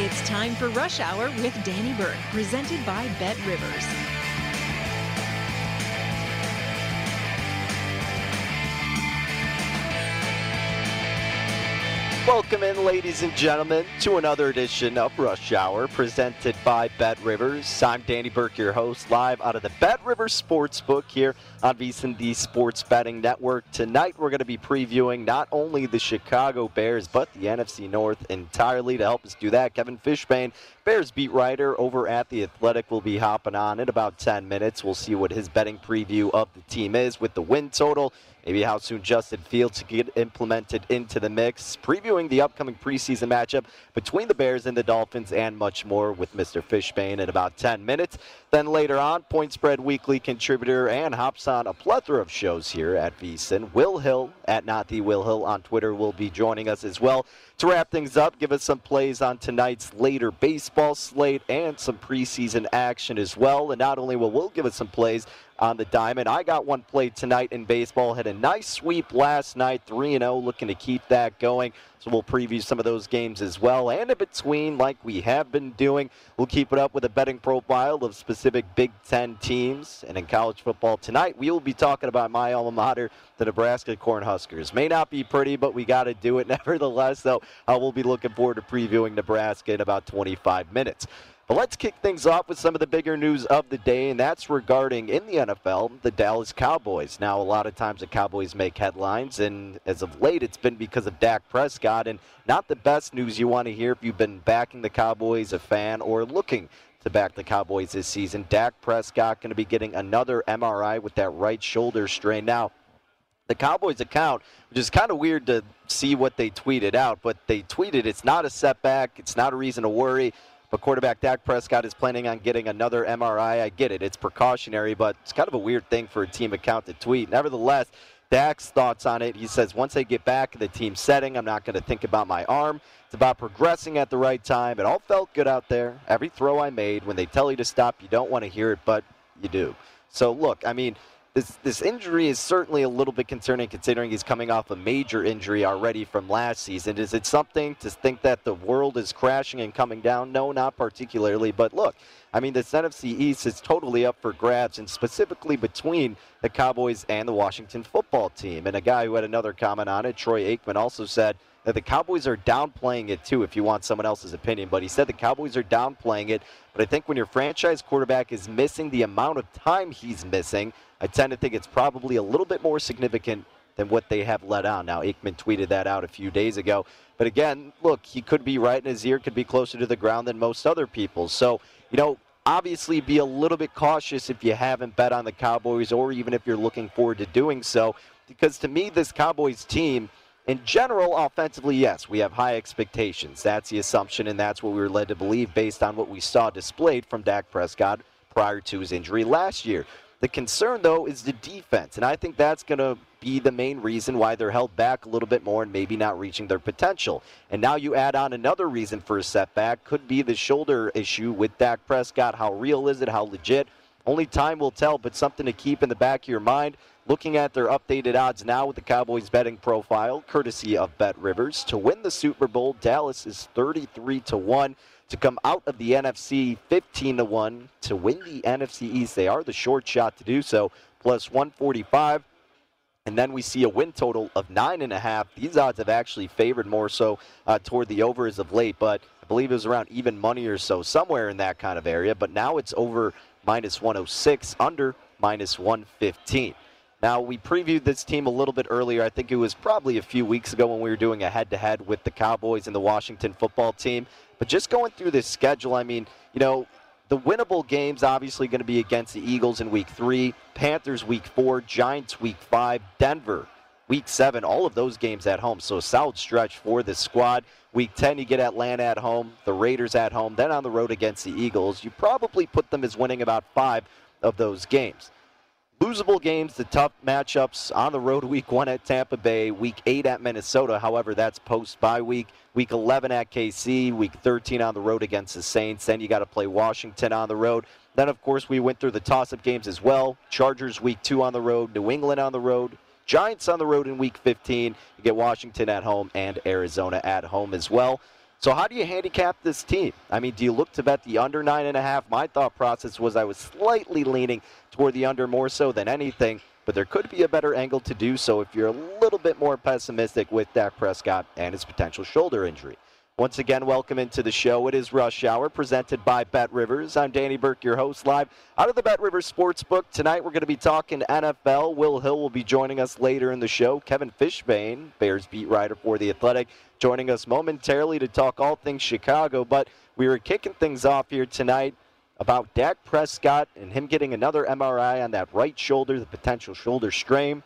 It's time for Rush Hour with Danny Burke, presented by Bet Rivers. Welcome in, ladies and gentlemen, to another edition of Rush Hour presented by Bet Rivers. I'm Danny Burke, your host, live out of the Bet Rivers Sportsbook here on VSiN, the Sports Betting Network. Tonight, we're going to be previewing not only the Chicago Bears, but the NFC North entirely. To help us do that, Kevin Fishbain, Bears beat writer over at The Athletic, will be hopping on in about 10 minutes. We'll see what his betting preview of the team is with the win total maybe how soon Justin Fields can get implemented into the mix, previewing the upcoming preseason matchup between the Bears and the Dolphins, and much more with Mr. Fishbain in about 10 minutes. Then later on, Point Spread Weekly contributor and hops on a plethora of shows here at VSiN. Will Hill at Not the Will Hill on Twitter will be joining us as well to wrap things up. Give us some plays on tonight's later baseball slate and some preseason action as well. And not only will Will give us some plays on the diamond. I got one play tonight in baseball. Had a nice sweep last night, 3 0, looking to keep that going. So we'll preview some of those games as well. And in between, like we have been doing, we'll keep it up with a betting profile of specific Big Ten teams. And in college football tonight, we will be talking about my alma mater, the Nebraska Cornhuskers. May not be pretty, but we got to do it nevertheless. So uh, we'll be looking forward to previewing Nebraska in about 25 minutes. But let's kick things off with some of the bigger news of the day, and that's regarding in the NFL the Dallas Cowboys. Now, a lot of times the Cowboys make headlines, and as of late, it's been because of Dak Prescott, and not the best news you want to hear if you've been backing the Cowboys, a fan, or looking to back the Cowboys this season. Dak Prescott going to be getting another MRI with that right shoulder strain. Now, the Cowboys account, which is kind of weird to see what they tweeted out, but they tweeted it's not a setback, it's not a reason to worry. But quarterback Dak Prescott is planning on getting another MRI. I get it. It's precautionary, but it's kind of a weird thing for a team account to tweet. Nevertheless, Dak's thoughts on it. He says, once I get back in the team setting, I'm not going to think about my arm. It's about progressing at the right time. It all felt good out there. Every throw I made, when they tell you to stop, you don't want to hear it, but you do. So, look, I mean, this this injury is certainly a little bit concerning considering he's coming off a major injury already from last season. Is it something to think that the world is crashing and coming down? No, not particularly. But look, I mean, this NFC East is totally up for grabs, and specifically between the Cowboys and the Washington football team. And a guy who had another comment on it, Troy Aikman, also said that the Cowboys are downplaying it too, if you want someone else's opinion. But he said the Cowboys are downplaying it. But I think when your franchise quarterback is missing the amount of time he's missing, I tend to think it's probably a little bit more significant than what they have let on. Now, Aikman tweeted that out a few days ago. But again, look, he could be right in his ear, could be closer to the ground than most other people. So, you know, obviously be a little bit cautious if you haven't bet on the Cowboys or even if you're looking forward to doing so. Because to me, this Cowboys team, in general, offensively, yes, we have high expectations. That's the assumption, and that's what we were led to believe based on what we saw displayed from Dak Prescott prior to his injury last year. The concern, though, is the defense, and I think that's going to be the main reason why they're held back a little bit more and maybe not reaching their potential. And now you add on another reason for a setback, could be the shoulder issue with Dak Prescott. How real is it? How legit? Only time will tell, but something to keep in the back of your mind. Looking at their updated odds now with the Cowboys betting profile, courtesy of Bet Rivers, to win the Super Bowl, Dallas is 33 to 1 to come out of the NFC 15 to 1 to win the NFC East. They are the short shot to do so, plus 145. And then we see a win total of nine and a half. These odds have actually favored more so uh, toward the over as of late, but I believe it was around even money or so, somewhere in that kind of area. But now it's over minus 106, under minus 115. Now, we previewed this team a little bit earlier. I think it was probably a few weeks ago when we were doing a head to head with the Cowboys and the Washington football team. But just going through this schedule, I mean, you know, the winnable games obviously going to be against the Eagles in week three, Panthers week four, Giants week five, Denver week seven, all of those games at home. So a solid stretch for this squad. Week 10, you get Atlanta at home, the Raiders at home, then on the road against the Eagles. You probably put them as winning about five of those games losable games, the tough matchups on the road week one at Tampa Bay, week eight at Minnesota. However, that's post bye week. Week 11 at KC, week 13 on the road against the Saints. Then you got to play Washington on the road. Then, of course, we went through the toss up games as well. Chargers week two on the road, New England on the road, Giants on the road in week 15. You get Washington at home and Arizona at home as well. So how do you handicap this team? I mean, do you look to bet the under nine and a half? My thought process was I was slightly leaning toward the under more so than anything, but there could be a better angle to do so if you're a little bit more pessimistic with Dak Prescott and his potential shoulder injury. Once again, welcome into the show. It is Rush Hour presented by Bet Rivers. I'm Danny Burke, your host, live out of the Bet Rivers Sportsbook. Tonight we're going to be talking NFL. Will Hill will be joining us later in the show. Kevin Fishbain, Bears beat writer for The Athletic, joining us momentarily to talk all things Chicago. But we were kicking things off here tonight about Dak Prescott and him getting another MRI on that right shoulder, the potential shoulder strain.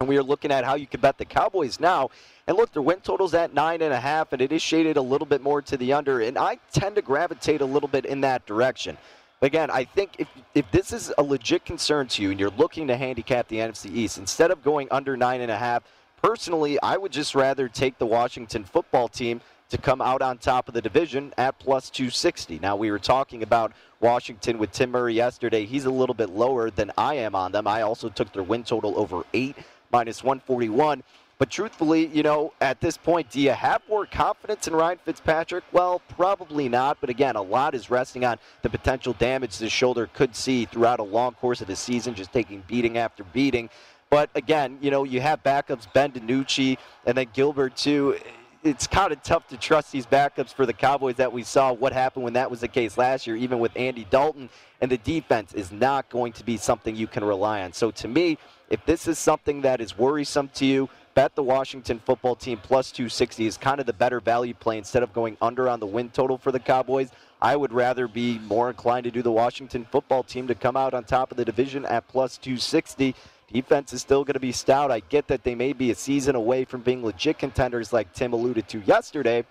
And we are looking at how you could bet the Cowboys now. And look, their win total's at nine and a half, and it is shaded a little bit more to the under. And I tend to gravitate a little bit in that direction. Again, I think if, if this is a legit concern to you and you're looking to handicap the NFC East, instead of going under nine and a half, personally, I would just rather take the Washington football team to come out on top of the division at plus 260. Now, we were talking about Washington with Tim Murray yesterday. He's a little bit lower than I am on them. I also took their win total over eight minus 141. But truthfully, you know, at this point, do you have more confidence in Ryan Fitzpatrick? Well, probably not. But again, a lot is resting on the potential damage the shoulder could see throughout a long course of the season, just taking beating after beating. But again, you know, you have backups, Ben DiNucci, and then Gilbert, too it's kind of tough to trust these backups for the Cowboys that we saw what happened when that was the case last year, even with Andy Dalton. And the defense is not going to be something you can rely on. So to me, if this is something that is worrisome to you, bet the Washington football team plus 260 is kind of the better value play instead of going under on the win total for the Cowboys. I would rather be more inclined to do the Washington football team to come out on top of the division at plus 260 Defense is still going to be stout. I get that they may be a season away from being legit contenders like Tim alluded to yesterday.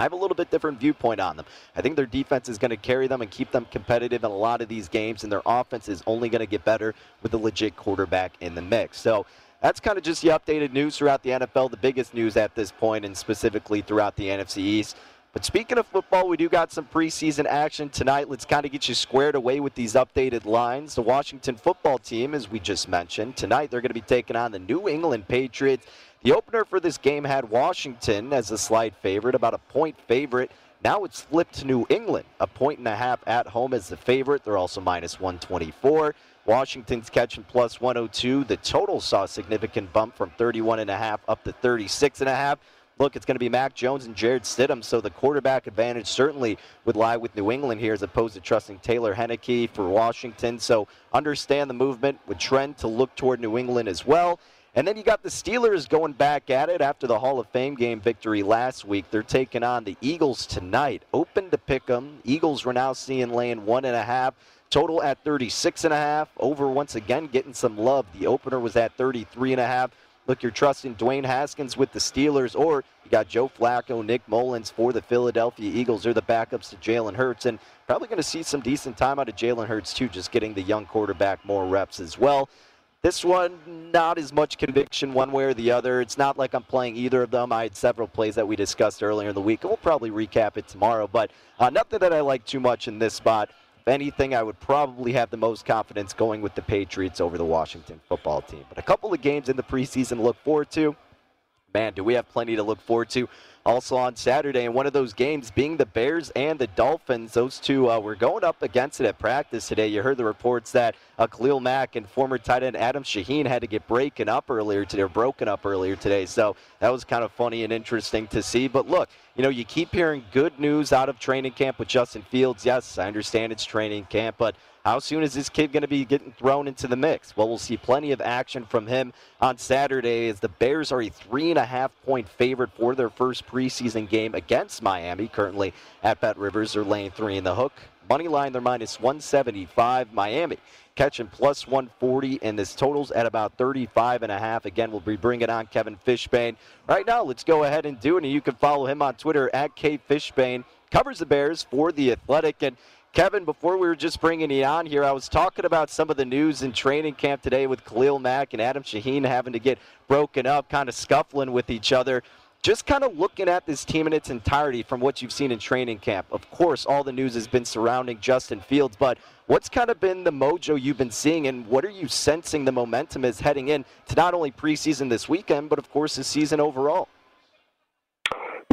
I have a little bit different viewpoint on them. I think their defense is going to carry them and keep them competitive in a lot of these games, and their offense is only going to get better with a legit quarterback in the mix. So that's kind of just the updated news throughout the NFL, the biggest news at this point, and specifically throughout the NFC East. But speaking of football, we do got some preseason action tonight. Let's kind of get you squared away with these updated lines. The Washington football team, as we just mentioned, tonight they're going to be taking on the New England Patriots. The opener for this game had Washington as a slight favorite, about a point favorite. Now it's flipped to New England, a point and a half at home as the favorite. They're also minus 124. Washington's catching plus 102. The total saw a significant bump from 31 and a half up to 36 and a half look, it's going to be Mac Jones and Jarrett Stidham, so the quarterback advantage certainly would lie with New England here as opposed to trusting Taylor Heinicke for Washington. So understand the movement would trend to look toward New England as well. And then you got the Steelers going back at it after the Hall of Fame game victory last week. They're taking on the Eagles tonight. Open to pick them. Eagles we're now seeing laying one and a half. Total at 36 and a half. Over once again getting some love. The opener was at 33 and a half. Look, you're trusting Dwayne Haskins with the Steelers, or you got Joe Flacco, Nick Mullens for the Philadelphia Eagles. They're the backups to Jalen Hurts, and probably going to see some decent time out of Jalen Hurts too, just getting the young quarterback more reps as well. This one, not as much conviction one way or the other. It's not like I'm playing either of them. I had several plays that we discussed earlier in the week, and we'll probably recap it tomorrow. But uh, nothing that I like too much in this spot. If anything, I would probably have the most confidence going with the Patriots over the Washington football team. But a couple of games in the preseason to look forward to. Man, do we have plenty to look forward to also on Saturday. And one of those games being the Bears and the Dolphins. Those two uh, were going up against it at practice today. You heard the reports that uh, Khalil Mack and former tight end Adam Shaheen had to get breaking up earlier today, or broken up earlier today. So that was kind of funny and interesting to see. But look, you know, you keep hearing good news out of training camp with Justin Fields. Yes, I understand it's training camp, but how soon is this kid going to be getting thrown into the mix? Well, we'll see plenty of action from him on Saturday as the Bears are a three and a half point favorite for their first preseason game against Miami. Currently at Bet Rivers, they're laying three in the hook. Money line, they're minus 175. Miami catching plus 140, and this totals at about 35 and a half. Again, we'll be bringing on Kevin Fishbain. Right now, let's go ahead and do it. And you can follow him on Twitter at K Fishbain. Covers the Bears for the Athletic, and Kevin, before we were just bringing you on here, I was talking about some of the news in training camp today with Khalil Mack and Adam Shaheen having to get broken up, kind of scuffling with each other. Just kind of looking at this team in its entirety from what you've seen in training camp. Of course, all the news has been surrounding Justin Fields, but what's kind of been the mojo you've been seeing, and what are you sensing the momentum is heading in to not only preseason this weekend, but of course, the season overall?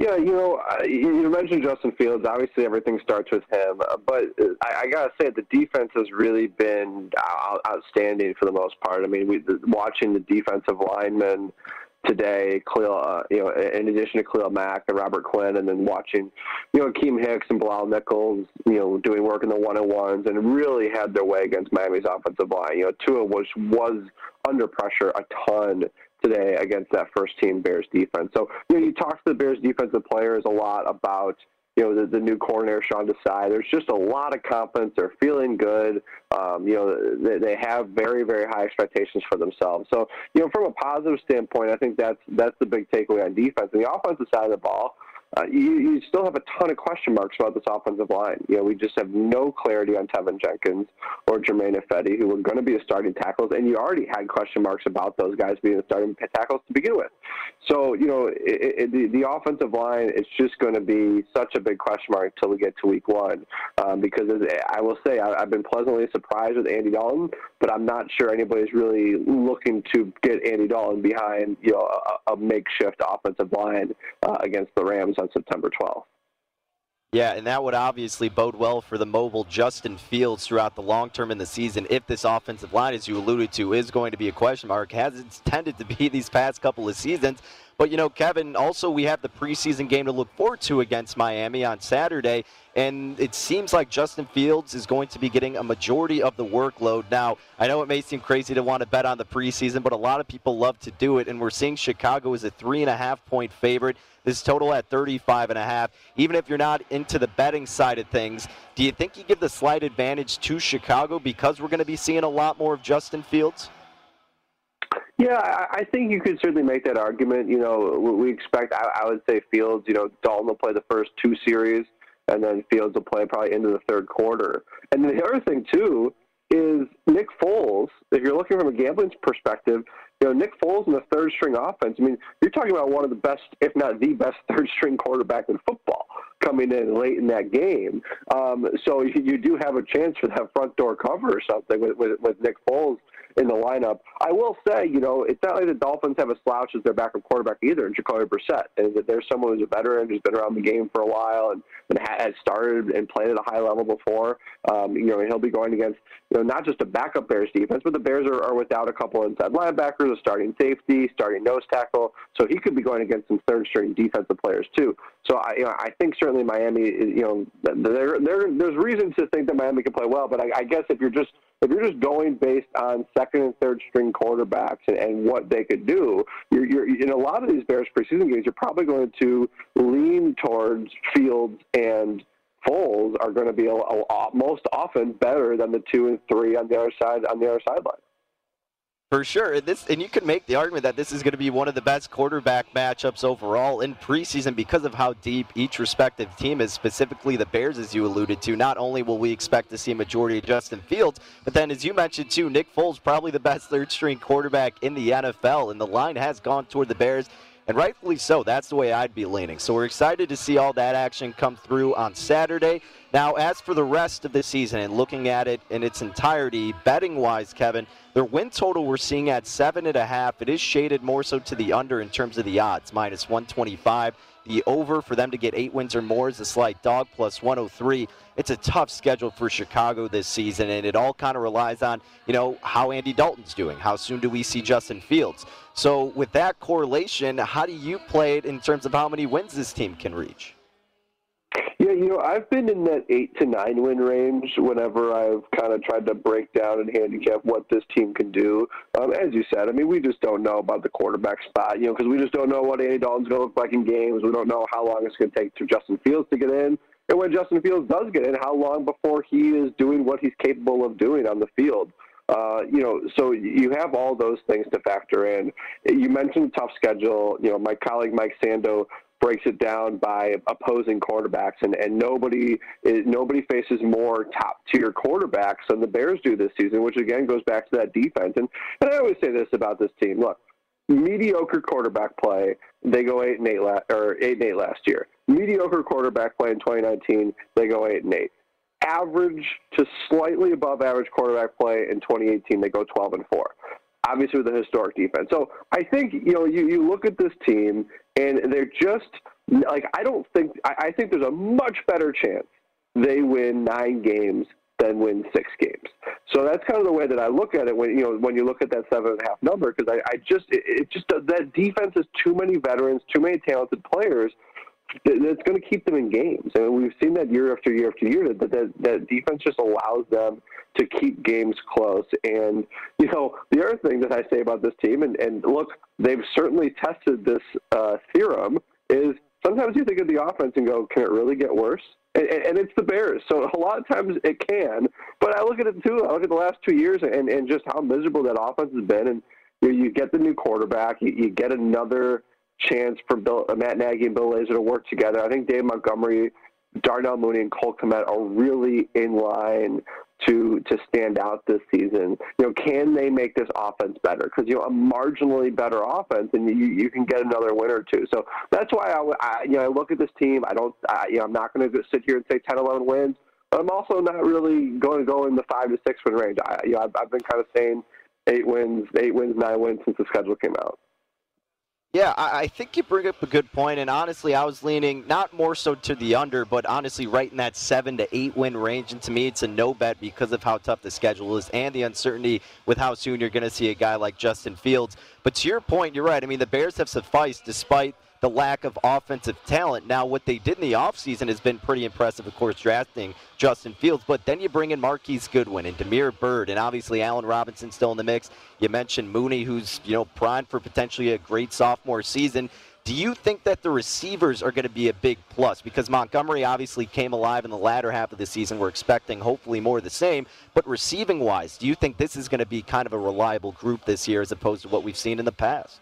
Yeah, you know, you mentioned Justin Fields. Obviously, everything starts with him. But I, I gotta say, the defense has really been outstanding for the most part. I mean, we, watching the defensive linemen today, Khalil, uh, you know, in addition to Khalil Mack and Robert Quinn, and then watching, you know, Akiem Hicks and Bilal Nichols, you know, doing work in the one-on-ones and really had their way against Miami's offensive line. You know, Tua was was under pressure a ton today against that first team Bears defense. So, you know, you talk to the Bears defensive players a lot about, you know, the, the new coordinator, Sean Desai. There's just a lot of confidence. They're feeling good. Um, you know, they, they have very, very high expectations for themselves. So, you know, from a positive standpoint, I think that's that's the big takeaway on defense. And the offensive side of the ball, uh, you, you still have a ton of question marks about this offensive line. You know, we just have no clarity on Teven Jenkins or Germain Ifedi, who are going to be the starting tackles, and you already had question marks about those guys being the starting tackles to begin with. So, you know, it, it, the, the offensive line is just going to be such a big question mark until we get to week one. Um, because I will say, I, I've been pleasantly surprised with Andy Dalton, but I'm not sure anybody's really looking to get Andy Dalton behind, you know, a, a makeshift offensive line uh, against the Rams on September 12th. Yeah, and that would obviously bode well for the mobile Justin Fields throughout the long term in the season if this offensive line, as you alluded to, is going to be a question mark, has it's tended to be these past couple of seasons. But, you know, Kevin, also we have the preseason game to look forward to against Miami on Saturday. And it seems like Justin Fields is going to be getting a majority of the workload. Now, I know it may seem crazy to want to bet on the preseason, but a lot of people love to do it. And we're seeing Chicago is a three and a half point favorite. This total at 35 and a half. Even if you're not into the betting side of things, do you think you give the slight advantage to Chicago because we're going to be seeing a lot more of Justin Fields? Yeah, I think you could certainly make that argument. You know, we expect, I would say Fields, you know, Dalton will play the first two series, and then Fields will play probably into the third quarter. And the other thing, too, is Nick Foles, if you're looking from a gambling perspective, you know, Nick Foles in the third string offense, I mean, you're talking about one of the best, if not the best, third string quarterback in football coming in late in that game. Um, so you do have a chance for that front door cover or something with, with, with Nick Foles in the lineup. I will say, you know, it's not like the Dolphins have a slouch as their backup quarterback either in Jacoby Brissett. And that there's someone who's a veteran who's been around the game for a while and, and has started and played at a high level before. Um, you know, and he'll be going against, you know, not just a backup Bears defense, but the Bears are, are without a couple inside linebackers, a starting safety, starting nose tackle. So he could be going against some third string defensive players too. So I, you know, I think certainly Miami, you know, there, there, there's reasons to think that Miami can play well, but I, I guess if you're just if you're just going based on second and third string quarterbacks and, and what they could do, you're, you're in a lot of these Bears preseason games, you're probably going to lean towards Fields and Foles are going to be a, a, most often better than the two and three on the other side on the other sideline. For sure, and this and you can make the argument that this is going to be one of the best quarterback matchups overall in preseason because of how deep each respective team is. Specifically, the Bears, as you alluded to. Not only will we expect to see a majority of Justin Fields, but then, as you mentioned too, Nick Foles probably the best third-string quarterback in the NFL, and the line has gone toward the Bears and rightfully so. That's the way I'd be leaning. So we're excited to see all that action come through on Saturday. Now, as for the rest of the season and looking at it in its entirety, betting wise, Kevin, their win total we're seeing at seven and a half. It is shaded more so to the under in terms of the odds, minus 125. The over for them to get eight wins or more is a slight dog plus 103. It's a tough schedule for Chicago this season, and it all kind of relies on, you know, how Andy Dalton's doing. How soon do we see Justin Fields? So, with that correlation, how do you play it in terms of how many wins this team can reach? Yeah, you know, I've been in that eight to nine win range whenever I've kind of tried to break down and handicap what this team can do. Um, as you said, I mean, we just don't know about the quarterback spot, you know, because we just don't know what Andy Dalton's going to look like in games. We don't know how long it's going to take for Justin Fields to get in. And when Justin Fields does get in, how long before he is doing what he's capable of doing on the field? Uh, you know, so you have all those things to factor in. You mentioned tough schedule. You know, my colleague Mike Sando breaks it down by opposing quarterbacks, and, and nobody is, nobody faces more top tier quarterbacks than the Bears do this season, which again goes back to that defense. And and I always say this about this team: look, mediocre quarterback play, they go eight and eight la- or eight and eight last year. Mediocre quarterback play in 2019, they go eight and eight. Average to slightly above average quarterback play in 2018, they go 12 and four obviously with a historic defense. So I think you know you, you look at this team and they're just like I don't think I, I think there's a much better chance they win nine games than win six games. So that's kind of the way that I look at it when you know when you look at that seven and a half number because I, I just it, it just that defense is too many veterans, too many talented players that's going to keep them in games. And we've seen that year after year after year that that, that defense just allows them to keep games close. And you know, the other thing that I say about this team, and, and look, they've certainly tested this uh, theorem, is sometimes you think of the offense and go, can it really get worse? And, and, it's the Bears, so a lot of times it can. But I look at it too. I look at the last two years and, and just how miserable that offense has been. And you, know, you get the new quarterback, you, you get another chance for Bill, uh, Matt Nagy and Bill Lazor to work together. I think Dave Montgomery, Darnell Mooney, and Cole Kmet are really in line to to stand out this season. You know, can they make this offense better? Because you know, a marginally better offense, and you you can get another win or two. So that's why I, I you know I look at this team. I don't I, you know I'm not going to sit here and say 10, 11 wins. But I'm also not really going to go in the five to six win range. I, you know, I've, I've been kind of saying eight wins, eight wins, nine wins since the schedule came out. Yeah, I, I think you bring up a good point, and honestly, I was leaning not more so to the under, but honestly, right in that seven to eight win range. And to me, it's a no bet because of how tough the schedule is and the uncertainty with how soon you're going to see a guy like Justin Fields. But to your point, you're right. I mean, the Bears have sufficed despite the lack of offensive talent. Now, what they did in the offseason has been pretty impressive, of course, drafting Justin Fields, but then you bring in Marquise Goodwin and Damiere Byrd, and obviously Allen Robinson still in the mix. You mentioned Mooney, who's, you know, primed for potentially a great sophomore season. Do you think that the receivers are going to be a big plus? Because Montgomery obviously came alive in the latter half of the season. We're expecting hopefully more of the same. But receiving wise, do you think this is going to be kind of a reliable group this year as opposed to what we've seen in the past?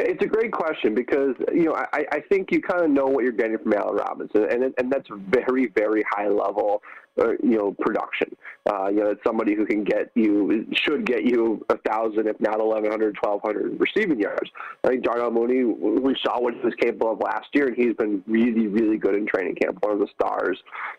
Yeah, it's a great question because you know I, I think you kind of know what you're getting from Allen Robinson, and and that's very very high level, uh, you know, production. Uh, you know, it's somebody who can get you should get you a thousand, if not 1,100, 1,200 receiving yards. I think Darnell Mooney, we saw what he was capable of last year, and he's been really really good in training camp, one of the stars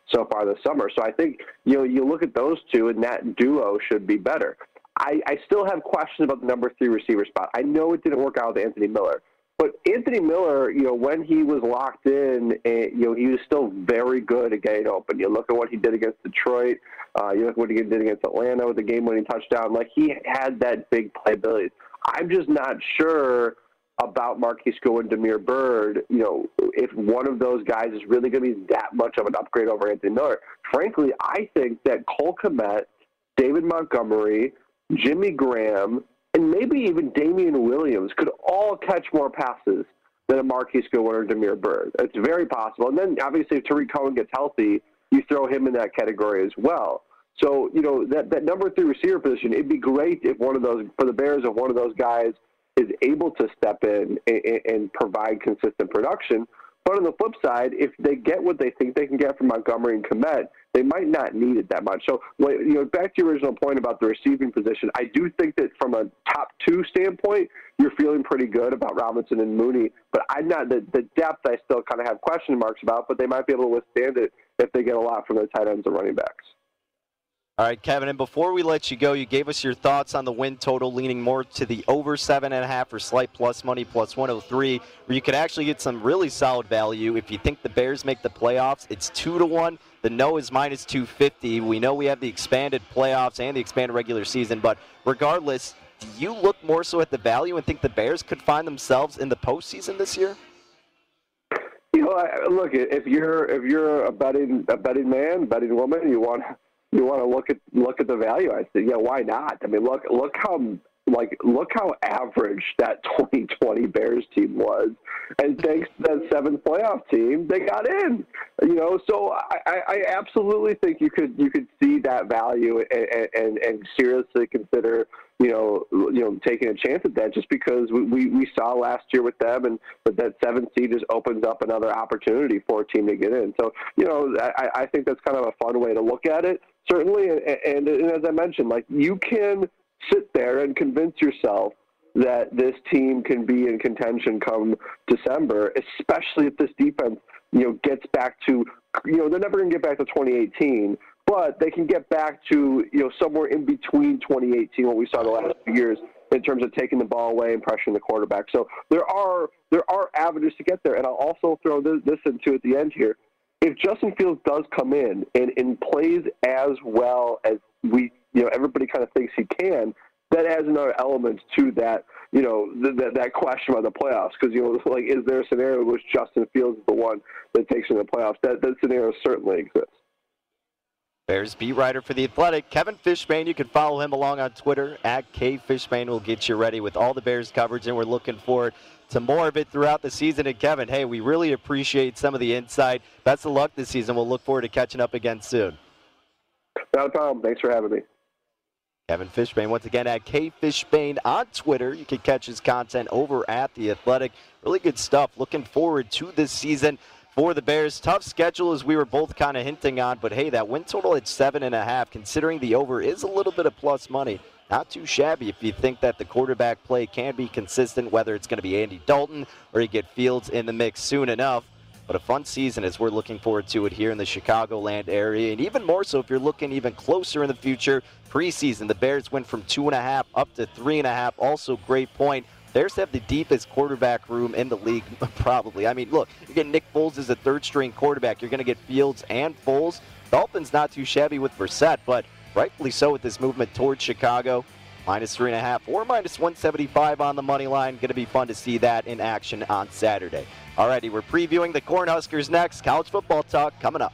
so far this summer. So I think you know you look at those two, and that duo should be better. I, I still have questions about the number three receiver spot. I know it didn't work out with Anthony Miller, but Anthony Miller, you know, when he was locked in, eh, you know, he was still very good at getting open. You look at what he did against Detroit. Uh, you look at what he did against Atlanta with the game-winning touchdown. Like he had that big playability. I'm just not sure about Marquise Go and Damiere Byrd, you know, if one of those guys is really going to be that much of an upgrade over Anthony Miller. Frankly, I think that Cole Kmet David Montgomery, Jimmy Graham, and maybe even Damien Williams could all catch more passes than a Marquise Goodwin or Damiere Byrd. It's very possible. And then obviously if Tarik Cohen gets healthy, you throw him in that category as well. So, you know, that, that number three receiver position, it'd be great if one of those, for the Bears, if one of those guys is able to step in and, and provide consistent production. But on the flip side, if they get what they think they can get from Montgomery and Kmet, they might not need it that much. So, you know, back to your original point about the receiving position, I do think that from a top two standpoint, you're feeling pretty good about Robinson and Mooney. But I'm not the, the depth. I still kind of have question marks about, but they might be able to withstand it if they get a lot from their tight ends and running backs. All right, Kevin, and before we let you go, you gave us your thoughts on the win total, leaning more to the over 7.5 or slight plus money, plus 103, where you could actually get some really solid value. If you think the Bears make the playoffs, it's 2 to 1. The no is minus 250. We know we have the expanded playoffs and the expanded regular season, but regardless, do you look more so at the value and think the Bears could find themselves in the postseason this year? You know, look, if you're if you're a betting a betting man, betting woman, you want you want to look at look at the value. I said, yeah, why not? I mean, look look how like look how average that 2020 Bears team was, and thanks to that seventh playoff team, they got in. You know, so I, I absolutely think you could you could see that value and, and, and seriously consider you know you know taking a chance at that just because we, we, we saw last year with them and that that seventh seed just opens up another opportunity for a team to get in. So you know I, I think that's kind of a fun way to look at it certainly, and, and, as I mentioned, like you can sit there and convince yourself that this team can be in contention come December, especially if this defense, you know, gets back to, you know, they're never going to get back to 2018, but they can get back to, you know, somewhere in between 2018, what we saw the last few years in terms of taking the ball away and pressuring the quarterback. So there are there are avenues to get there, and I'll also throw this, this into at the end here if Justin Fields does come in and, and plays as well as we, you know, everybody kind of thinks he can, that adds another element to that, you know, th- that that question about the playoffs. Because you know, like, is there a scenario in which Justin Fields is the one that takes in the playoffs? That that scenario certainly exists. Bears beat writer for The Athletic, Kevin Fishbain. You can follow him along on Twitter at KFishbain. Will get you ready with all the Bears coverage, and we're looking forward to more of it throughout the season. And Kevin, hey, we really appreciate some of the insight. Best of luck this season. We'll look forward to catching up again soon. Not a problem. Thanks for having me. Kevin Fishbain, once again at K Fishbain on Twitter. You can catch his content over at The Athletic. Really good stuff. Looking forward to this season for the Bears. Tough schedule as we were both kind of hinting on, but hey, that win total at seven and a half, considering the over is a little bit of plus money. Not too shabby if you think that the quarterback play can be consistent, whether it's going to be Andy Dalton or you get Fields in the mix soon enough. But a fun season as we're looking forward to it here in the Chicagoland area. And even more so if you're looking even closer in the future. Preseason, the Bears went from two and a half up to three and a half. Also, great point. Bears have the deepest quarterback room in the league, probably. I mean, look, you get Nick Foles as a third string quarterback. You're going to get Fields and Foles. Dolphins not too shabby with Brissett, but rightfully so with this movement towards Chicago. Minus three and a half or minus 175 on the money line. Going to be fun to see that in action on Saturday. Alrighty, we're previewing the Cornhuskers next. College football talk coming up.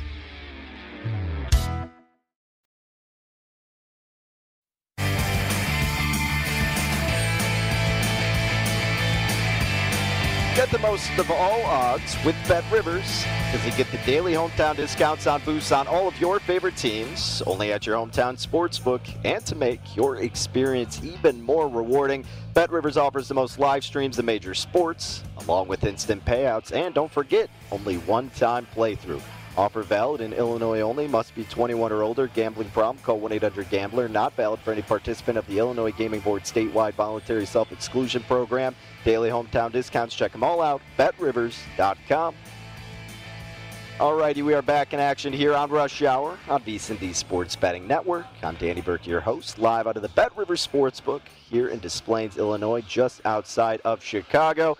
Get the most of all odds with Bet Rivers because you get the daily hometown discounts on boosts on all of your favorite teams, only at your hometown sportsbook. And to make your experience even more rewarding, Bet Rivers offers the most live streams of major sports, along with instant payouts. And don't forget, only one time playthrough. Offer valid in Illinois only. Must be 21 or older. Gambling problem? Call 1-800-GAMBLER. Not valid for any participant of the Illinois Gaming Board statewide voluntary self-exclusion program. Daily hometown discounts. Check them all out. BetRivers.com. All righty, we are back in action here on Rush Hour on VSiN Sports Betting Network. I'm Danny Burke, your host, live out of the Bet Rivers Sportsbook here in Des Plaines, Illinois, just outside of Chicago.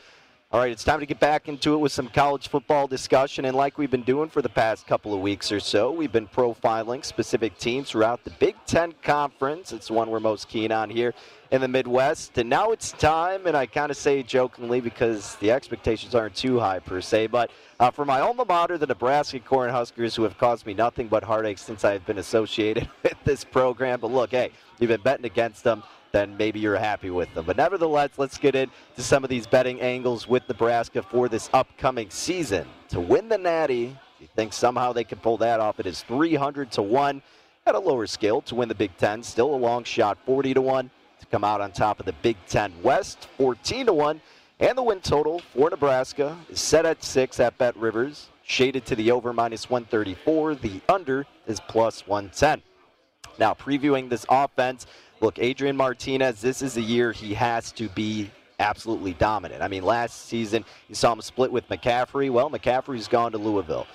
All right, it's time to get back into it with some college football discussion. And like we've been doing for the past couple of weeks or so, we've been profiling specific teams throughout the Big Ten Conference. It's the one we're most keen on here in the Midwest. And now it's time, and I kind of say jokingly because the expectations aren't too high per se, but uh, for my alma mater, the Nebraska Cornhuskers, who have caused me nothing but heartache since I've been associated with this program. But look, hey, you've been betting against them then maybe you're happy with them. But nevertheless, let's get into some of these betting angles with Nebraska for this upcoming season. To win the Natty, you think somehow they can pull that off? It is 300 to 1 at a lower scale to win the Big Ten. Still a long shot, 40 to 1 to come out on top of the Big Ten West, 14 to 1. And the win total for Nebraska is set at 6 at Bet Rivers, shaded to the over minus 134. The under is plus 110. Now, previewing this offense, look, Adrian Martinez, this is a year he has to be absolutely dominant. I mean, last season you saw him split with McCaffrey. Well, McCaffrey's gone to Louisville.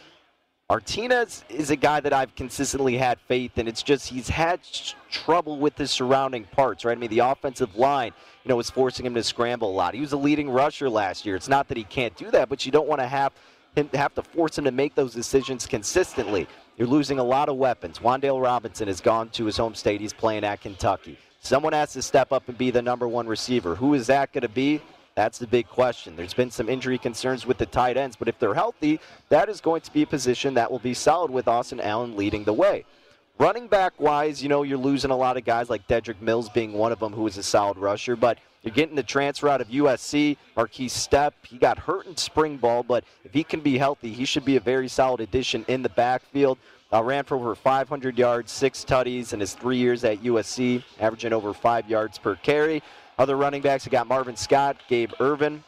Martinez is a guy that I've consistently had faith in. It's just he's had trouble with the surrounding parts, right? I mean, the offensive line, you know, was forcing him to scramble a lot. He was a leading rusher last year. It's not that he can't do that, but you don't want to have him have to force him to make those decisions consistently. You're losing a lot of weapons. Wan'Dale Robinson has gone to his home state. He's playing at Kentucky. Someone has to step up and be the number one receiver. Who is that going to be? That's the big question. There's been some injury concerns with the tight ends, but if they're healthy, that is going to be a position that will be solid with Austin Allen leading the way. Running back wise, you know, you're losing a lot of guys like Dedrick Mills being one of them who is a solid rusher, but you're getting the transfer out of USC, Markese Stepp. He got hurt in spring ball, but if he can be healthy, he should be a very solid addition in the backfield. Uh, ran for over 500 yards, six tutties in his three years at USC, averaging over five yards per carry. Other running backs, you got Marvin Scott, Gabe Ervin.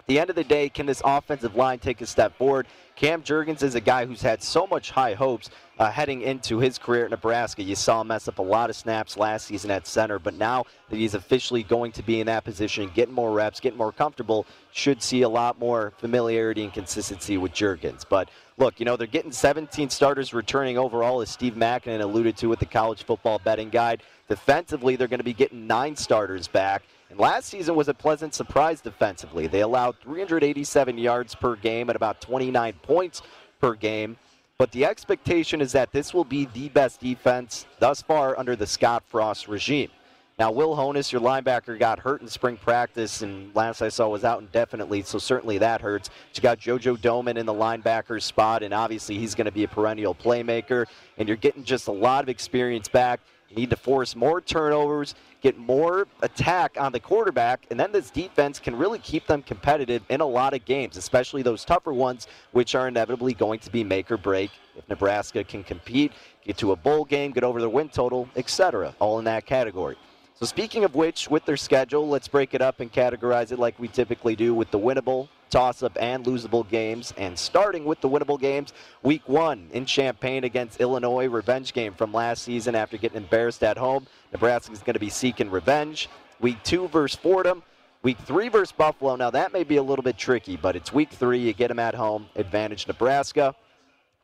At the end of the day, can this offensive line take a step forward? Cam Jurgens is a guy who's had so much high hopes uh, heading into his career at Nebraska. You saw him mess up a lot of snaps last season at center, but now that he's officially going to be in that position, getting more reps, getting more comfortable, should see a lot more familiarity and consistency with Jurgens. But look, you know, they're getting 17 starters returning overall, as Steve Makinen alluded to with the college football betting guide. Defensively, they're going to be getting nine starters back. And last season was a pleasant surprise defensively. They allowed 387 yards per game and about 29 points per game. But the expectation is that this will be the best defense thus far under the Scott Frost regime. Now, Will Honas, your linebacker, got hurt in spring practice, and last I saw was out indefinitely, so certainly that hurts. You got JoJo Domann in the linebacker spot, and obviously he's going to be a perennial playmaker, and you're getting just a lot of experience back. You need to force more turnovers, get more attack on the quarterback, and then this defense can really keep them competitive in a lot of games, especially those tougher ones, which are inevitably going to be make or break. If Nebraska can compete, get to a bowl game, get over the win total, etc., all in that category. So, speaking of which, with their schedule, let's break it up and categorize it like we typically do with the winnable, toss up, and losable games. And starting with the winnable games, week one in Champaign against Illinois, revenge game from last season after getting embarrassed at home. Nebraska is going to be seeking revenge. Week two versus Fordham. Week three versus Buffalo. Now, that may be a little bit tricky, but it's week three. You get them at home. Advantage Nebraska.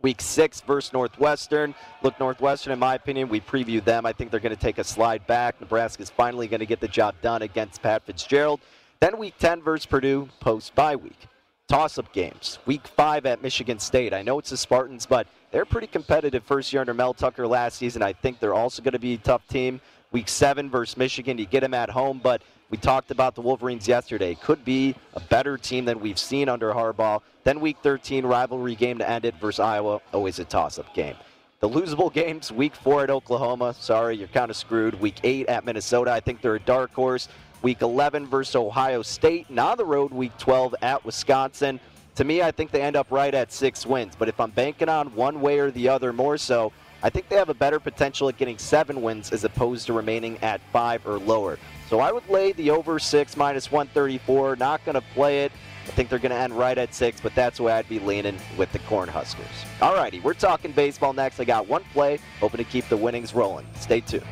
Week six versus Northwestern. Look, Northwestern, in my opinion, we previewed them. I think they're going to take a slide back. Nebraska's finally going to get the job done against Pat Fitzgerald. Then week 10 versus Purdue, post bye week. Toss up games. Week 5 at Michigan State. I know it's the Spartans, but they're pretty competitive first year under Mel Tucker last season. I think they're also going to be a tough team. Week 7 versus Michigan, you get them at home, but we talked about the Wolverines yesterday. Could be a better team than we've seen under Harbaugh. Then Week 13 rivalry game to end it versus Iowa. Always a toss-up game. The losable games, Week 4 at Oklahoma. Sorry, you're kind of screwed. Week 8 at Minnesota. I think they're a dark horse. Week 11 versus Ohio State. Now the road, Week 12 at Wisconsin. To me, I think they end up right at six wins. But if I'm banking on one way or the other more so, I think they have a better potential at getting seven wins as opposed to remaining at five or lower. So I would lay the over six minus 134. Not going to play it. I think they're going to end right at six, but that's where I'd be leaning with the Cornhuskers. Alrighty, we're talking baseball next. I got one play, hoping to keep the winnings rolling. Stay tuned.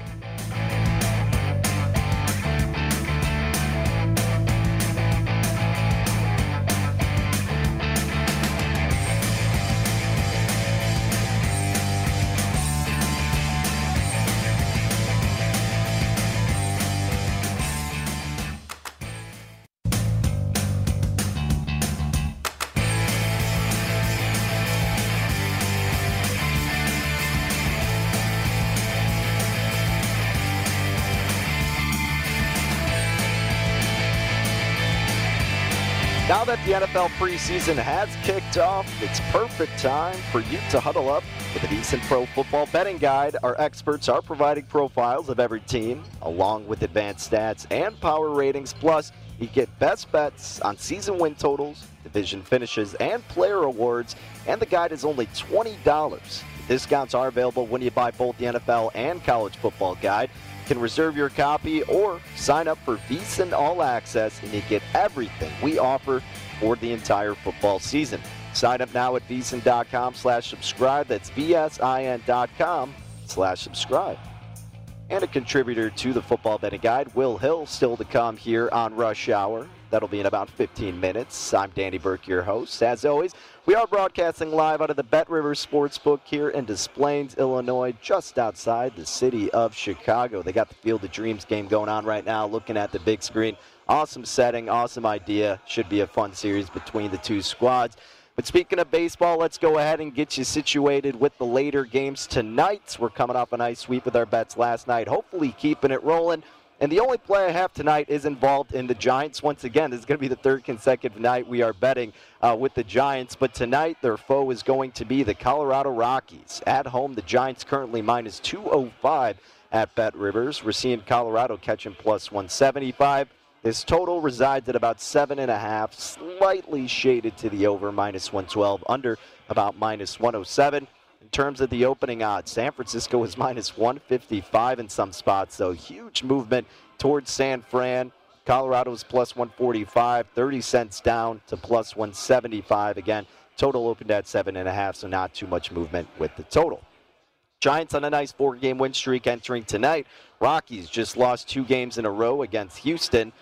NFL preseason has kicked off, it's perfect time for you to huddle up with a decent pro football betting guide. Our experts are providing profiles of every team, along with advanced stats and power ratings. Plus, you get best bets on season win totals, division finishes, and player awards. And the guide is only $20. Discounts are available when you buy both the NFL and college football guide can reserve your copy or sign up for VSiN All Access and you get everything we offer for the entire football season. Sign up now at VSiN.com slash subscribe. That's VSIN.com slash subscribe. And a contributor to the Football Betting Guide, Will Hill, still to come here on Rush Hour. That'll be in about 15 minutes. I'm Danny Burke, your host. As always, we are broadcasting live out of the Bet River Sportsbook here in Des Plaines, Illinois, just outside the city of Chicago. They got the Field of Dreams game going on right now, looking at the big screen. Awesome setting, awesome idea. Should be a fun series between the two squads. But speaking of baseball, let's go ahead and get you situated with the later games tonight. We're coming off a nice sweep with our bets last night, hopefully keeping it rolling. And the only play I have tonight is involved in the Giants. Once again, this is going to be the third consecutive night we are betting uh, with the Giants. But tonight, their foe is going to be the Colorado Rockies. At home, the Giants currently minus 205 at Bet Rivers. We're seeing Colorado catching plus 175. His total resides at about seven and a half, slightly shaded to the over, minus 112, under about minus 107. In terms of the opening odds, San Francisco is minus 155 in some spots, so huge movement towards San Fran. Colorado is plus 145, 30 cents down to plus 175. Again, total opened at seven and a half, so not too much movement with the total. Giants on a nice four game win streak entering tonight. Rockies just lost two games in a row against Houston.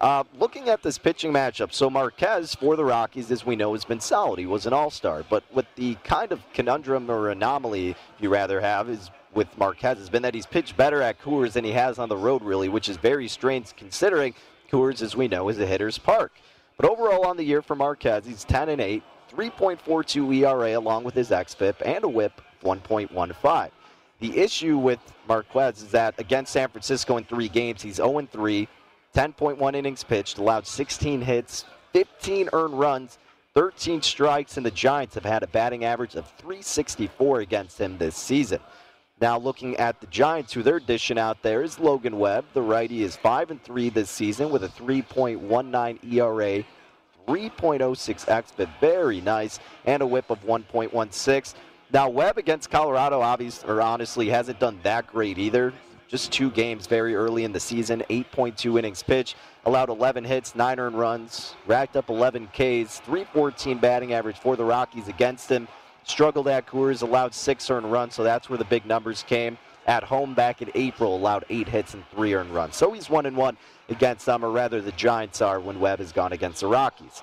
Uh, looking at this pitching matchup, so Marquez for the Rockies, as we know, has been solid. He was an all star. But with the kind of conundrum or anomaly you rather have is with Marquez has been that he's pitched better at Coors than he has on the road, really, which is very strange considering Coors, as we know, is a hitter's park. But overall on the year for Marquez, he's 10 and 8, 3.42 ERA along with his xFIP, and a WHIP 1.15. The issue with Marquez is that against San Francisco in three games, he's 0 3 10.1 innings pitched, allowed 16 hits, 15 earned runs, 13 strikes, and the Giants have had a batting average of 364 against him this season. Now looking at the Giants, who they're dishing out there is Logan Webb. The righty is 5 and 3 this season with a 3.19 ERA, 3.06 xFIP, very nice, and a WHIP of 1.16. Now Webb against Colorado, obviously, or honestly, hasn't done that great either just two games very early in the season, 8.2 innings pitched, allowed 11 hits, 9 earned runs, racked up 11 Ks, 314 batting average for the Rockies against him. Struggled at Coors, allowed 6 earned runs, so that's where the big numbers came. At home back in April, allowed 8 hits and 3 earned runs. So he's 1 and 1 against them, or rather the Giants are when Webb has gone against the Rockies.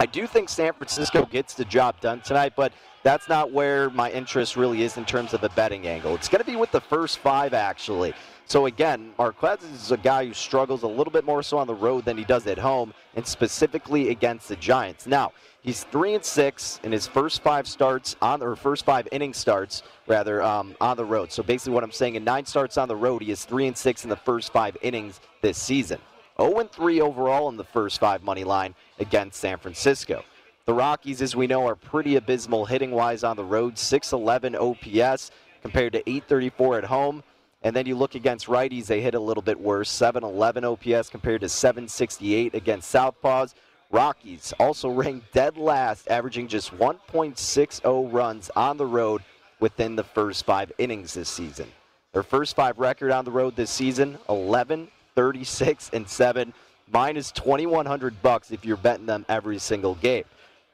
I do think San Francisco gets the job done tonight, but that's not where my interest really is in terms of a betting angle. It's going to be with the first five, actually. So again, Marquez is a guy who struggles a little bit more so on the road than he does at home, and specifically against the Giants. Now, he's three and six in his first five starts on or first five inning starts rather um, on the road. So basically, what I'm saying in nine starts on the road, he is three and six in the first five innings this season. 0 3 overall in the first five money line against San Francisco. The Rockies, as we know, are pretty abysmal hitting wise on the road 611 OPS compared to 834 at home. And then you look against righties, they hit a little bit worse 711 OPS compared to 768 against Southpaws. Rockies also ranked dead last, averaging just 1.60 runs on the road within the first five innings this season. Their first five record on the road this season 11, 36 and 7 minus 2100 bucks if you're betting them every single game.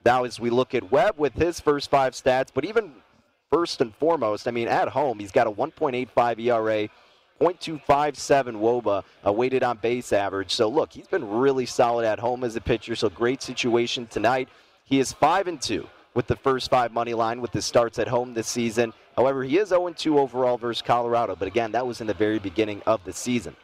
Now as we look at Webb with his first 5 stats, but even first and foremost, I mean at home he's got a 1.85 ERA, 0.257 WOBA, a weighted on base average. So look, he's been really solid at home as a pitcher, so great situation tonight. He is 5 and 2 with the first five money line with his starts at home this season. However, he is 0 2 overall versus Colorado, but again, that was in the very beginning of the season.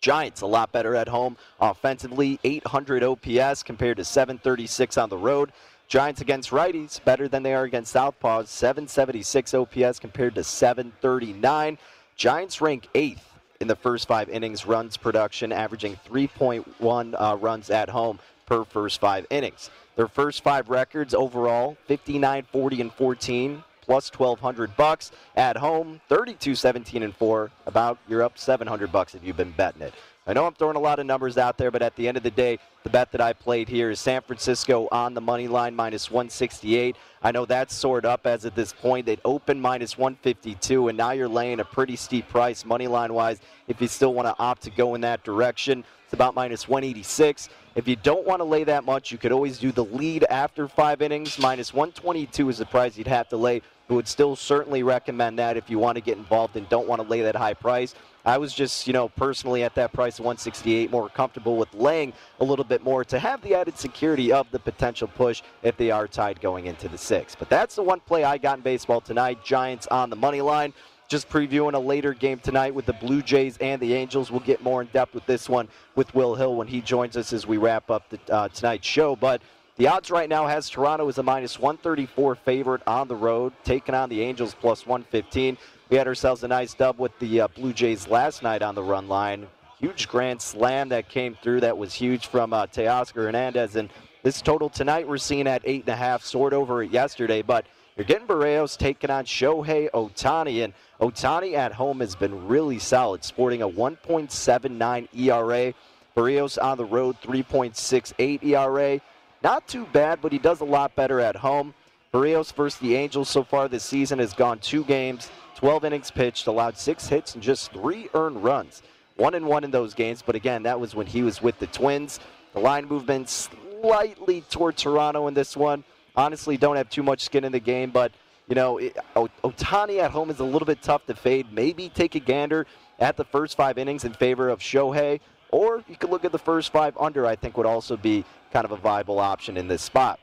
Giants a lot better at home offensively, 800 OPS compared to 736 on the road. Giants against righties better than they are against southpaws, 776 OPS compared to 739. Giants rank eighth in the first five innings runs production, averaging 3.1 uh, runs at home per first five innings. Their first five records overall 59, 40, and 14 plus 1200 bucks. At home 32 17 and 4 about you're up 700 bucks if you've been betting it. I know i'm throwing a lot of numbers out there but at the end of the day the bet that i played here is san francisco on the money line minus 168 i know that's soared up as at this point. It open minus 152 and now you're laying a pretty steep price money line wise if you still want to opt to go in that direction. It's about minus 186 if you don't want to lay that much, you could always do the lead after five innings. Minus 122 is the price you'd have to lay would still certainly recommend that if you want to get involved and don't want to lay that high price. I was just, you know, personally at that price of 168 more comfortable with laying a little bit more to have the added security of the potential push if they are tied going into the six. But that's the one play I got in baseball tonight. Giants on the money line. Just previewing a later game tonight with the Blue Jays and the Angels. We'll get more in depth with this one with Will Hill when he joins us as we wrap up the, uh, tonight's show. But the odds right now has Toronto as a minus 134 favorite on the road, taking on the Angels plus 115. We had ourselves a nice dub with the uh, Blue Jays last night on the run line. huge grand slam that came through that was huge from uh, Teoscar Hernandez. And this total tonight we're seeing at 8.5, soared over it yesterday. But you're getting Berrios taking on Shohei Ohtani. And Ohtani at home has been really solid, sporting a 1.79 ERA. Berrios on the road, 3.68 ERA. Not too bad, but he does a lot better at home. Berrios versus the Angels so far this season has gone two games, 12 innings pitched, allowed six hits and just three earned runs. One and one in those games, but again, that was when he was with the Twins. The line movement slightly toward Toronto in this one. Honestly, don't have too much skin in the game, but you know, Ohtani at home is a little bit tough to fade. Maybe take a gander at the first five innings in favor of Shohei, or you could look at the first five under. I think would also be kind of a viable option in this spot.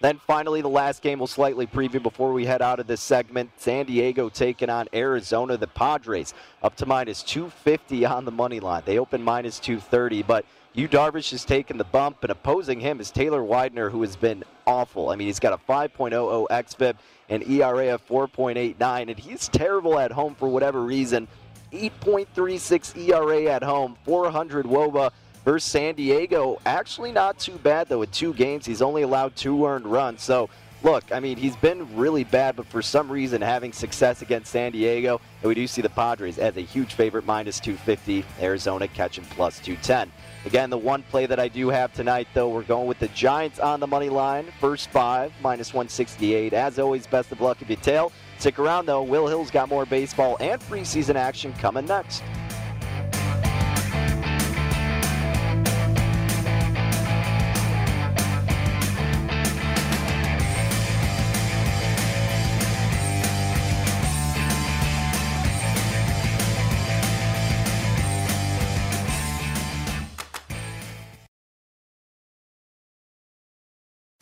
Then finally, the last game we'll slightly preview before we head out of this segment. San Diego taking on Arizona. The Padres up to minus 250 on the money line. They open minus 230, but Yu Darvish is taking the bump, and opposing him is Taylor Widener, who has been awful. I mean, he's got a 5.00 xFIP and ERA of 4.89, and he's terrible at home for whatever reason. 8.36 ERA at home, 400 WOBA versus San Diego. Actually, not too bad, though. With two games, he's only allowed two earned runs. So, look, I mean, he's been really bad, but for some reason, having success against San Diego, and we do see the Padres as a huge favorite, minus 250. Arizona catching plus 210. Again, the one play that I do have tonight, though, we're going with the Giants on the money line. First five, minus 168. As always, best of luck if you tail. Stick around, though. Will Hill's got more baseball and preseason action coming next.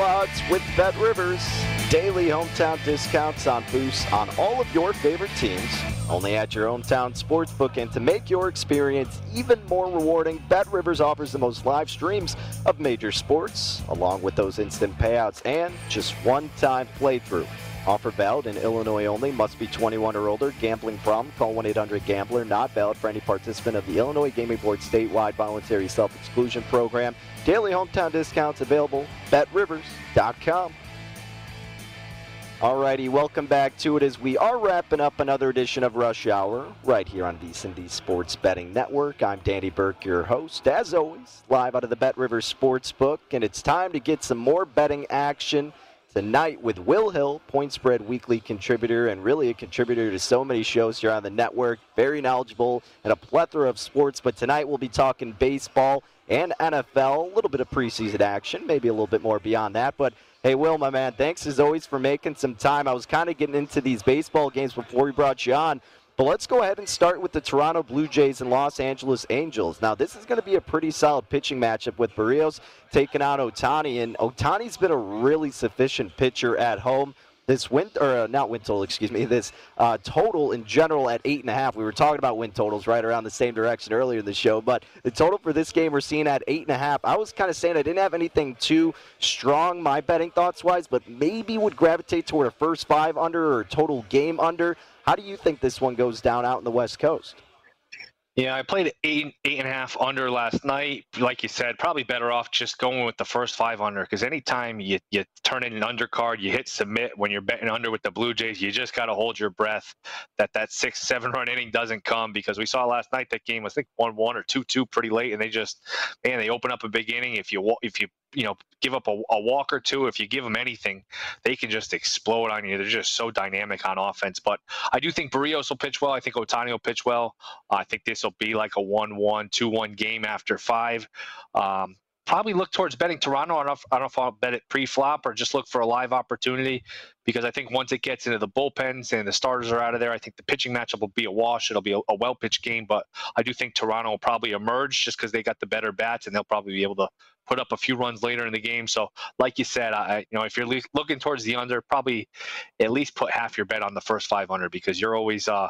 Odds with Bet Rivers. Daily hometown discounts on boosts on all of your favorite teams. Only at your hometown sportsbook. And to make your experience even more rewarding, Bet Rivers offers the most live streams of major sports, along with those instant payouts and just one time playthrough. Offer valid in Illinois only. Must be 21 or older. Gambling problem? Call 1-800-GAMBLER. Not valid for any participant of the Illinois Gaming Board statewide voluntary self-exclusion program. Daily hometown discounts available. BetRivers.com. Alrighty, welcome back to it as we are wrapping up another edition of Rush Hour right here on VSiN Sports Betting Network. I'm Danny Burke, your host, as always, live out of the Bet Rivers Sportsbook, and it's time to get some more betting action tonight with Will Hill, Point Spread Weekly contributor, and really a contributor to so many shows here on the network. Very knowledgeable and a plethora of sports, but tonight we'll be talking baseball and NFL, a little bit of preseason action, maybe a little bit more beyond that, but Hey, Will, my man, thanks as always for making some time. I was kind of getting into these baseball games before we brought you on, but let's go ahead and start with the Toronto Blue Jays and Los Angeles Angels. Now, this is going to be a pretty solid pitching matchup with Berrios taking on Ohtani, and Ohtani's been a really sufficient pitcher at home this win or uh, not win total, excuse me, this uh, total in general at eight and a half. We were talking about win totals right around the same direction earlier in the show, but the total for this game we're seeing at eight and a half. I was kind of saying I didn't have anything too strong, my betting thoughts wise, but maybe would gravitate toward a first five under or total game under. How do you think this one goes down out in the West Coast? Yeah, I played eight eight and a half under last night. Like you said, probably better off just going with the first five under because anytime you you turn in an undercard, you hit submit when you're betting under with the Blue Jays, you just got to hold your breath that that six seven run inning doesn't come because we saw last night that game was I think one one or two two pretty late, and they just man they open up a big inning if you if you you know give up a, a, walk or two if you give them anything they can just explode on you. They're just so dynamic on offense. But i do think Berrios will pitch well. I think ohtani will pitch well. I think this will be like a 1-1 2-1 game after five. Um, probably look towards betting Toronto. I don't, know if, I don't know if I'll bet it pre-flop or just look for a live opportunity because I think once it gets into the bullpens and the starters are out of there, I think the pitching matchup will be a wash. It'll be a, a well-pitched game, but I do think Toronto will probably emerge just because they got the better bats and they'll probably be able to put up a few runs later in the game. So, like you said, I you know if you're looking towards the under, probably at least put half your bet on the first 500 because you're always uh,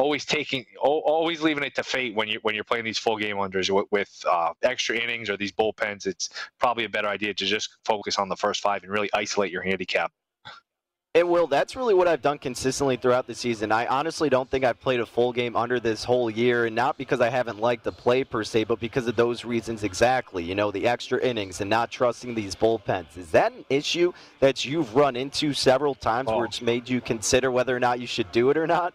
always taking always leaving it to fate when you when you're playing these full game unders with, with uh, extra innings or these bullpens. It's probably a better idea to just focus on the first five and really isolate your handicap. And Will, that's really what I've done consistently throughout the season. I honestly don't think I've played a full game under this whole year, and not because I haven't liked the play per se, but because of those reasons exactly. You know, the extra innings and not trusting these bullpens. Is that an issue that you've run into several times oh. where it's made you consider whether or not you should do it or not?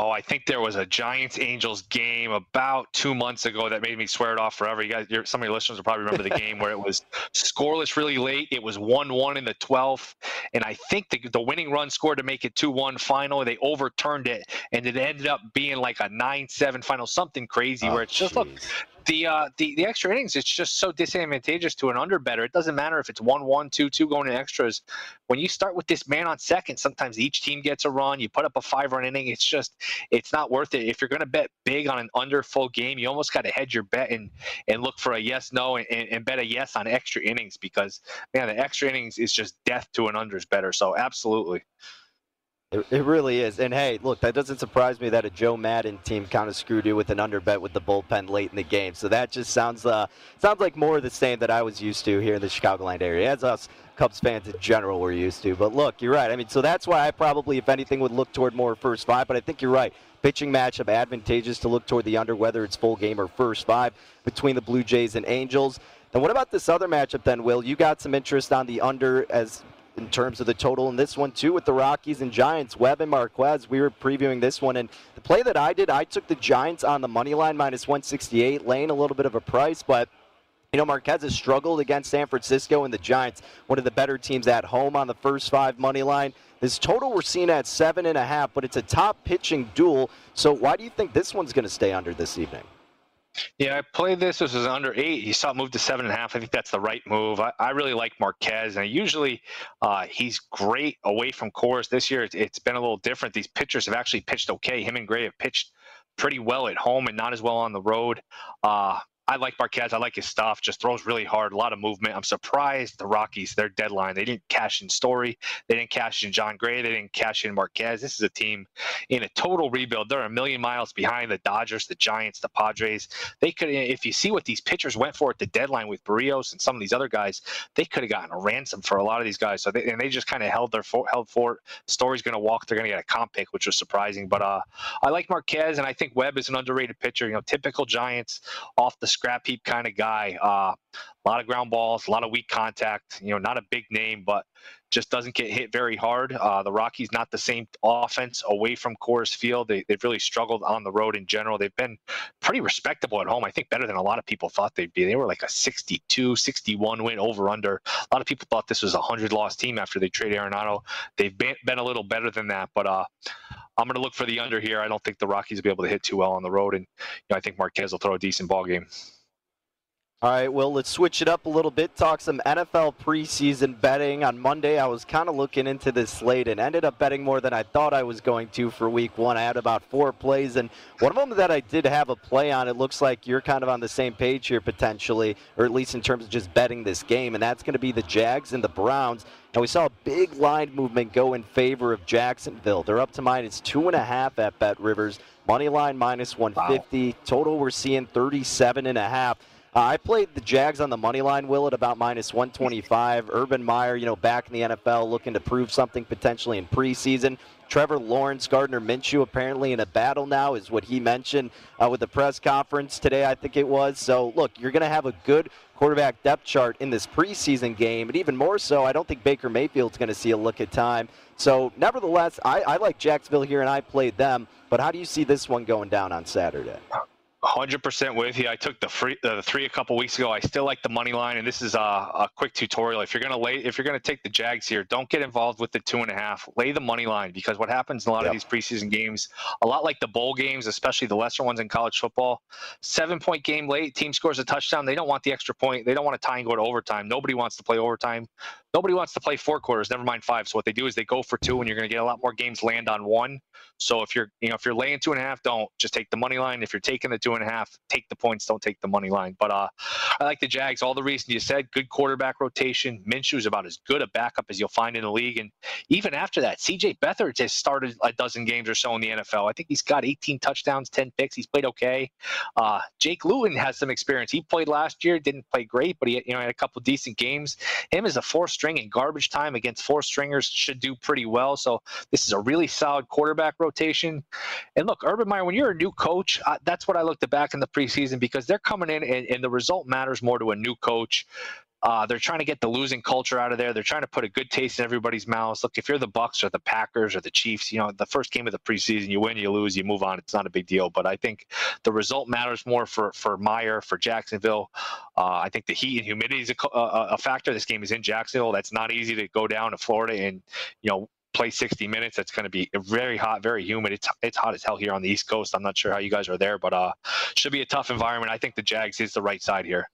Oh, I think there was a Giants Angels game about two months ago that made me swear it off forever. You guys, some of your listeners will probably remember the game where it was scoreless really late. It was 1 1 in the 12th. And I think the, the winning run scored to make it 2 1 final. They overturned it, and it ended up being like a 9 7 final, something crazy oh, where it's just, look, the uh, the the extra innings, it's just so disadvantageous to an under better. It doesn't matter if it's one one two two going in extras. When you start with this man on second, sometimes each team gets a run. You put up a five run inning. It's just it's not worth it. If you're going to bet big on an under full game, you almost got to hedge your bet and and look for a yes no and, and bet a yes on extra innings because man, the extra innings is just death to an unders better. So absolutely. It, it really is. And hey, look, that doesn't surprise me that a Joe Maddon team kind of screwed you with an underbet with the bullpen late in the game. So that just sounds uh, sounds like more of the same that I was used to here in the Chicagoland area, as us Cubs fans in general were used to. But look, you're right. I mean, so that's why I probably, if anything, would look toward more first five. But I think you're right. Pitching matchup advantageous to look toward the under, whether it's full game or first five between the Blue Jays and Angels. And what about this other matchup then, Will? You got some interest on the under as in terms of the total in this one too with the Rockies and Giants. Webb and Marquez, we were previewing this one, and the play that I did, I took the Giants on the money line minus 168, laying a little bit of a price, but You know, Marquez has struggled against San Francisco and the Giants, one of the better teams at home on the first five money line. This total we're seeing at seven and a half, but it's a top pitching duel. So why do you think this one's going to stay under this evening? Yeah, I played this. This was under eight. He saw it move to seven and a half. I think that's the right move. I, I really like Marquez, and usually uh, he's great away from Coors. This year, it, it's been a little different. These pitchers have actually pitched okay. Him and Gray have pitched pretty well at home and not as well on the road. Uh, I like Marquez. I like his stuff. Just throws really hard, a lot of movement. I'm surprised the Rockies, their deadline, they didn't cash in Story. They didn't cash in Jon Gray. They didn't cash in Marquez. This is a team in a total rebuild. They're a million miles behind the Dodgers, the Giants, the Padres. They could, if you see what these pitchers went for at the deadline with Berrios and some of these other guys, they could have gotten a ransom for a lot of these guys. So they, and they just kind of held their held fort. Story's going to walk. They're going to get a comp pick, which was surprising. But uh, I like Marquez, and I think Webb is an underrated pitcher. You know, typical Giants off the scrap heap kind of guy. Uh, a lot of ground balls, a lot of weak contact. You know, not a big name, but just doesn't get hit very hard. Uh, the Rockies not the same offense away from Coors Field. They, have really struggled on the road in general. They've been pretty respectable at home. I think better than a lot of people thought they'd be. They were like a 62, 61 win over under. A lot of people thought this was a 100 loss team after they traded Arenado. They've been, been a little better than that, but uh, I'm going to look for the under here. I don't think the Rockies will be able to hit too well on the road, and you know, I think Marquez will throw a decent ball game. All right, well, let's switch it up a little bit. Talk some NFL preseason betting. On Monday, I was kind of looking into this slate and ended up betting more than I thought I was going to for week one. I had about four plays, and one of them that I did have a play on, it looks like you're kind of on the same page here potentially, or at least in terms of just betting this game, and that's going to be the Jags and the Browns. And we saw a big line movement go in favor of Jacksonville. They're up to minus two and a half at Bet Rivers. Money line minus 150. Wow. Total, we're seeing 37 and a half. Uh, I played the Jags on the money line, Will, at about minus 125. Urban Meyer, you know, back in the NFL looking to prove something potentially in preseason. Trevor Lawrence, Gardner Minshew, apparently in a battle now, is what he mentioned uh, with the press conference today, I think it was. So, look, you're going to have a good quarterback depth chart in this preseason game. And even more so, I don't think Baker Mayfield's going to see a look at time. So, nevertheless, I, I like Jacksonville here, and I played them. But how do you see this one going down on Saturday? Hundred percent with you. I took the free uh, the three a couple weeks ago. I still like the money line, and this is a, a quick tutorial. If you're gonna lay, if you're gonna take the Jags here, don't get involved with the two and a half. Lay the money line because what happens in a lot yep. of these preseason games, a lot like the bowl games, especially the lesser ones in college football, seven point game late, team scores a touchdown. They don't want the extra point. They don't want to tie and go to overtime. Nobody wants to play overtime. Nobody wants to play four quarters. Never mind five. So what they do is they go for two, and you're gonna get a lot more games land on one. So if you're you know if you're laying two and a half, don't just take the money line. If you're taking the two and a half, take the points, don't take the money line. But uh, I like the Jags. All the reasons you said. Good quarterback rotation. Minshew is about as good a backup as you'll find in the league. And even after that, C.J. Beathard has started a dozen games or so in the NFL. I think he's got 18 touchdowns, 10 picks. He's played okay. Uh, Jake Luton has some experience. He played last year, didn't play great, but he you know had a couple decent games. Him as a four string in garbage time against four stringers should do pretty well. So this is a really solid quarterback rotation. And look, Urban Meyer, when you're a new coach, that's what I looked at back in the preseason because they're coming in and, and the result matters more to a new coach. Uh, they're trying to get the losing culture out of there. They're trying to put a good taste in everybody's mouths. Look, if you're the Bucks or the Packers or the Chiefs, you know the first game of the preseason, you win, you lose, you move on. It's not a big deal. But I think the result matters more for for Meyer, for Jacksonville. Uh, I think the heat and humidity is a, a, a factor. This game is in Jacksonville. That's not easy to go down to Florida and you know play 60 minutes. That's going to be very hot, very humid. It's it's hot as hell here on the East Coast. I'm not sure how you guys are there, but uh, should be a tough environment. I think the Jags is the right side here.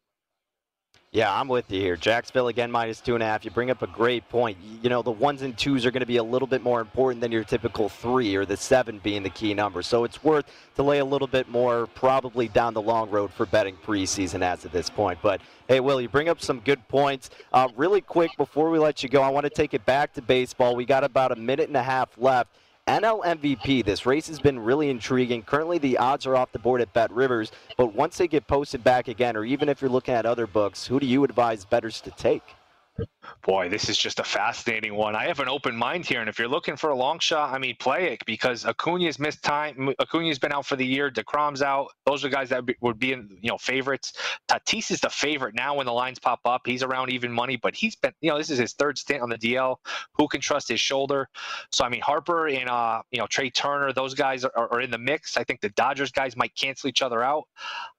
Yeah, I'm with you here. Jacksonville again minus two and a half. You bring up a great point. You know, the ones and twos are going to be a little bit more important than your typical three or the seven being the key number. So it's worth to lay a little bit more probably down the long road for betting preseason as of this point. But hey, Will, you bring up some good points. Uh, really quick before we let you go, I want to take it back to baseball. We got about a minute and a half left. NL MVP. This race has been really intriguing. Currently, the odds are off the board at Bet Rivers, but once they get posted back again, or even if you're looking at other books, who do you advise betters to take? Boy, this is just a fascinating one. I have an open mind here, and if you're looking for a long shot, I mean, play it because Acuna's missed time. Acuna's been out for the year. Degrom's out. Those are guys that would be in, you know, favorites. Tatis is the favorite now when the lines pop up. He's around even money, but he's been, you know, this is his third stint on the DL. Who can trust his shoulder? So I mean, Harper and uh, you know, Trea Turner, those guys are, are in the mix. I think the Dodgers guys might cancel each other out.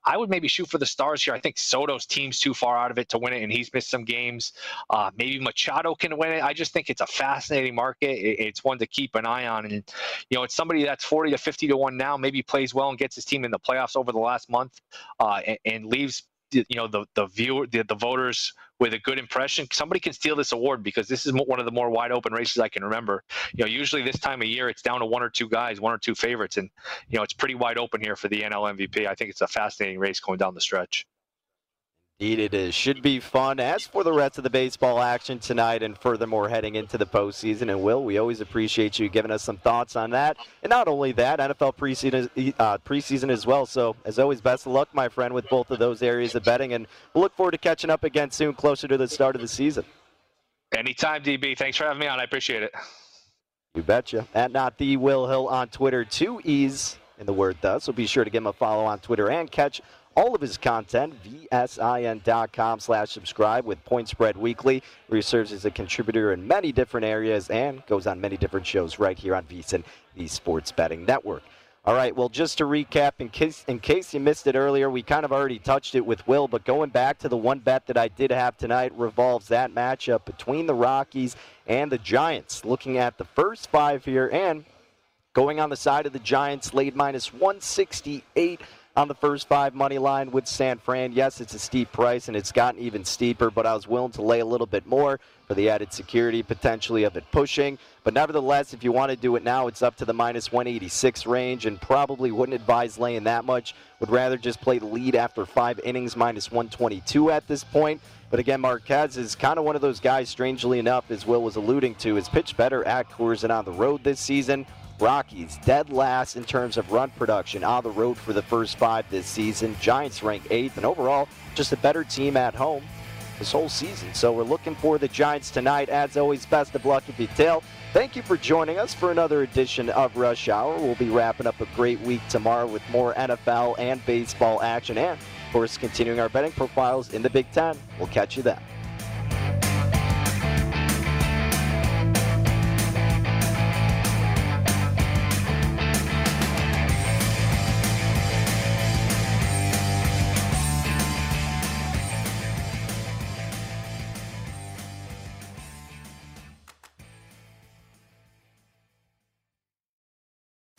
I would maybe shoot for the Stars here. I think Soto's team's too far out of it to win it, and he's missed some games. Uh, maybe Machado can win it. I just think it's a fascinating market. It's one to keep an eye on, and you know, it's somebody that's forty to fifty to one now. Maybe plays well and gets his team in the playoffs over the last month, uh, and, and leaves you know the the viewer the, the voters with a good impression somebody can steal this award because this is one of the more wide open races i can remember you know usually this time of year it's down to one or two guys one or two favorites and you know it's pretty wide open here for the nl mvp i think it's a fascinating race going down the stretch Indeed, it is. Should be fun. As for the rest of the baseball action tonight and furthermore heading into the postseason, and Will, we always appreciate you giving us some thoughts on that. And not only that, NFL preseason, uh, preseason as well. So, as always, best of luck, my friend, with both of those areas of betting. And we'll look forward to catching up again soon, closer to the start of the season. Anytime, DB. Thanks for having me on. I appreciate it. You betcha. At not the Will Hill on Twitter, two E's in the word thus. So be sure to give him a follow on Twitter and catch all of his content, vsin.com slash subscribe with Point Spread Weekly, where he serves as a contributor in many different areas and goes on many different shows right here on VSIN, the Sports Betting Network. All right, well, just to recap, in case in case you missed it earlier, we kind of already touched it with Will, but going back to the one bet that I did have tonight revolves that matchup between the Rockies and the Giants. Looking at the first five here and going on the side of the Giants, laid minus 168 on the first five money line with San Fran. Yes, it's a steep price and it's gotten even steeper, but I was willing to lay a little bit more for the added security potentially of it pushing. But nevertheless, if you want to do it now, it's up to the minus 186 range and probably wouldn't advise laying that much. Would rather just play the lead after five innings minus 122 at this point. But again, Marquez is kind of one of those guys, strangely enough, as Will was alluding to, has pitched better at Coors and on the road this season. Rockies dead last in terms of run production on the road for the first five this season. Giants rank eighth, and overall, just a better team at home this whole season. So we're looking for the Giants tonight. As always, best of luck if you tail. Thank you for joining us for another edition of Rush Hour. We'll be wrapping up a great week tomorrow with more NFL and baseball action, and of course, continuing our betting profiles in the Big Ten. We'll catch you then.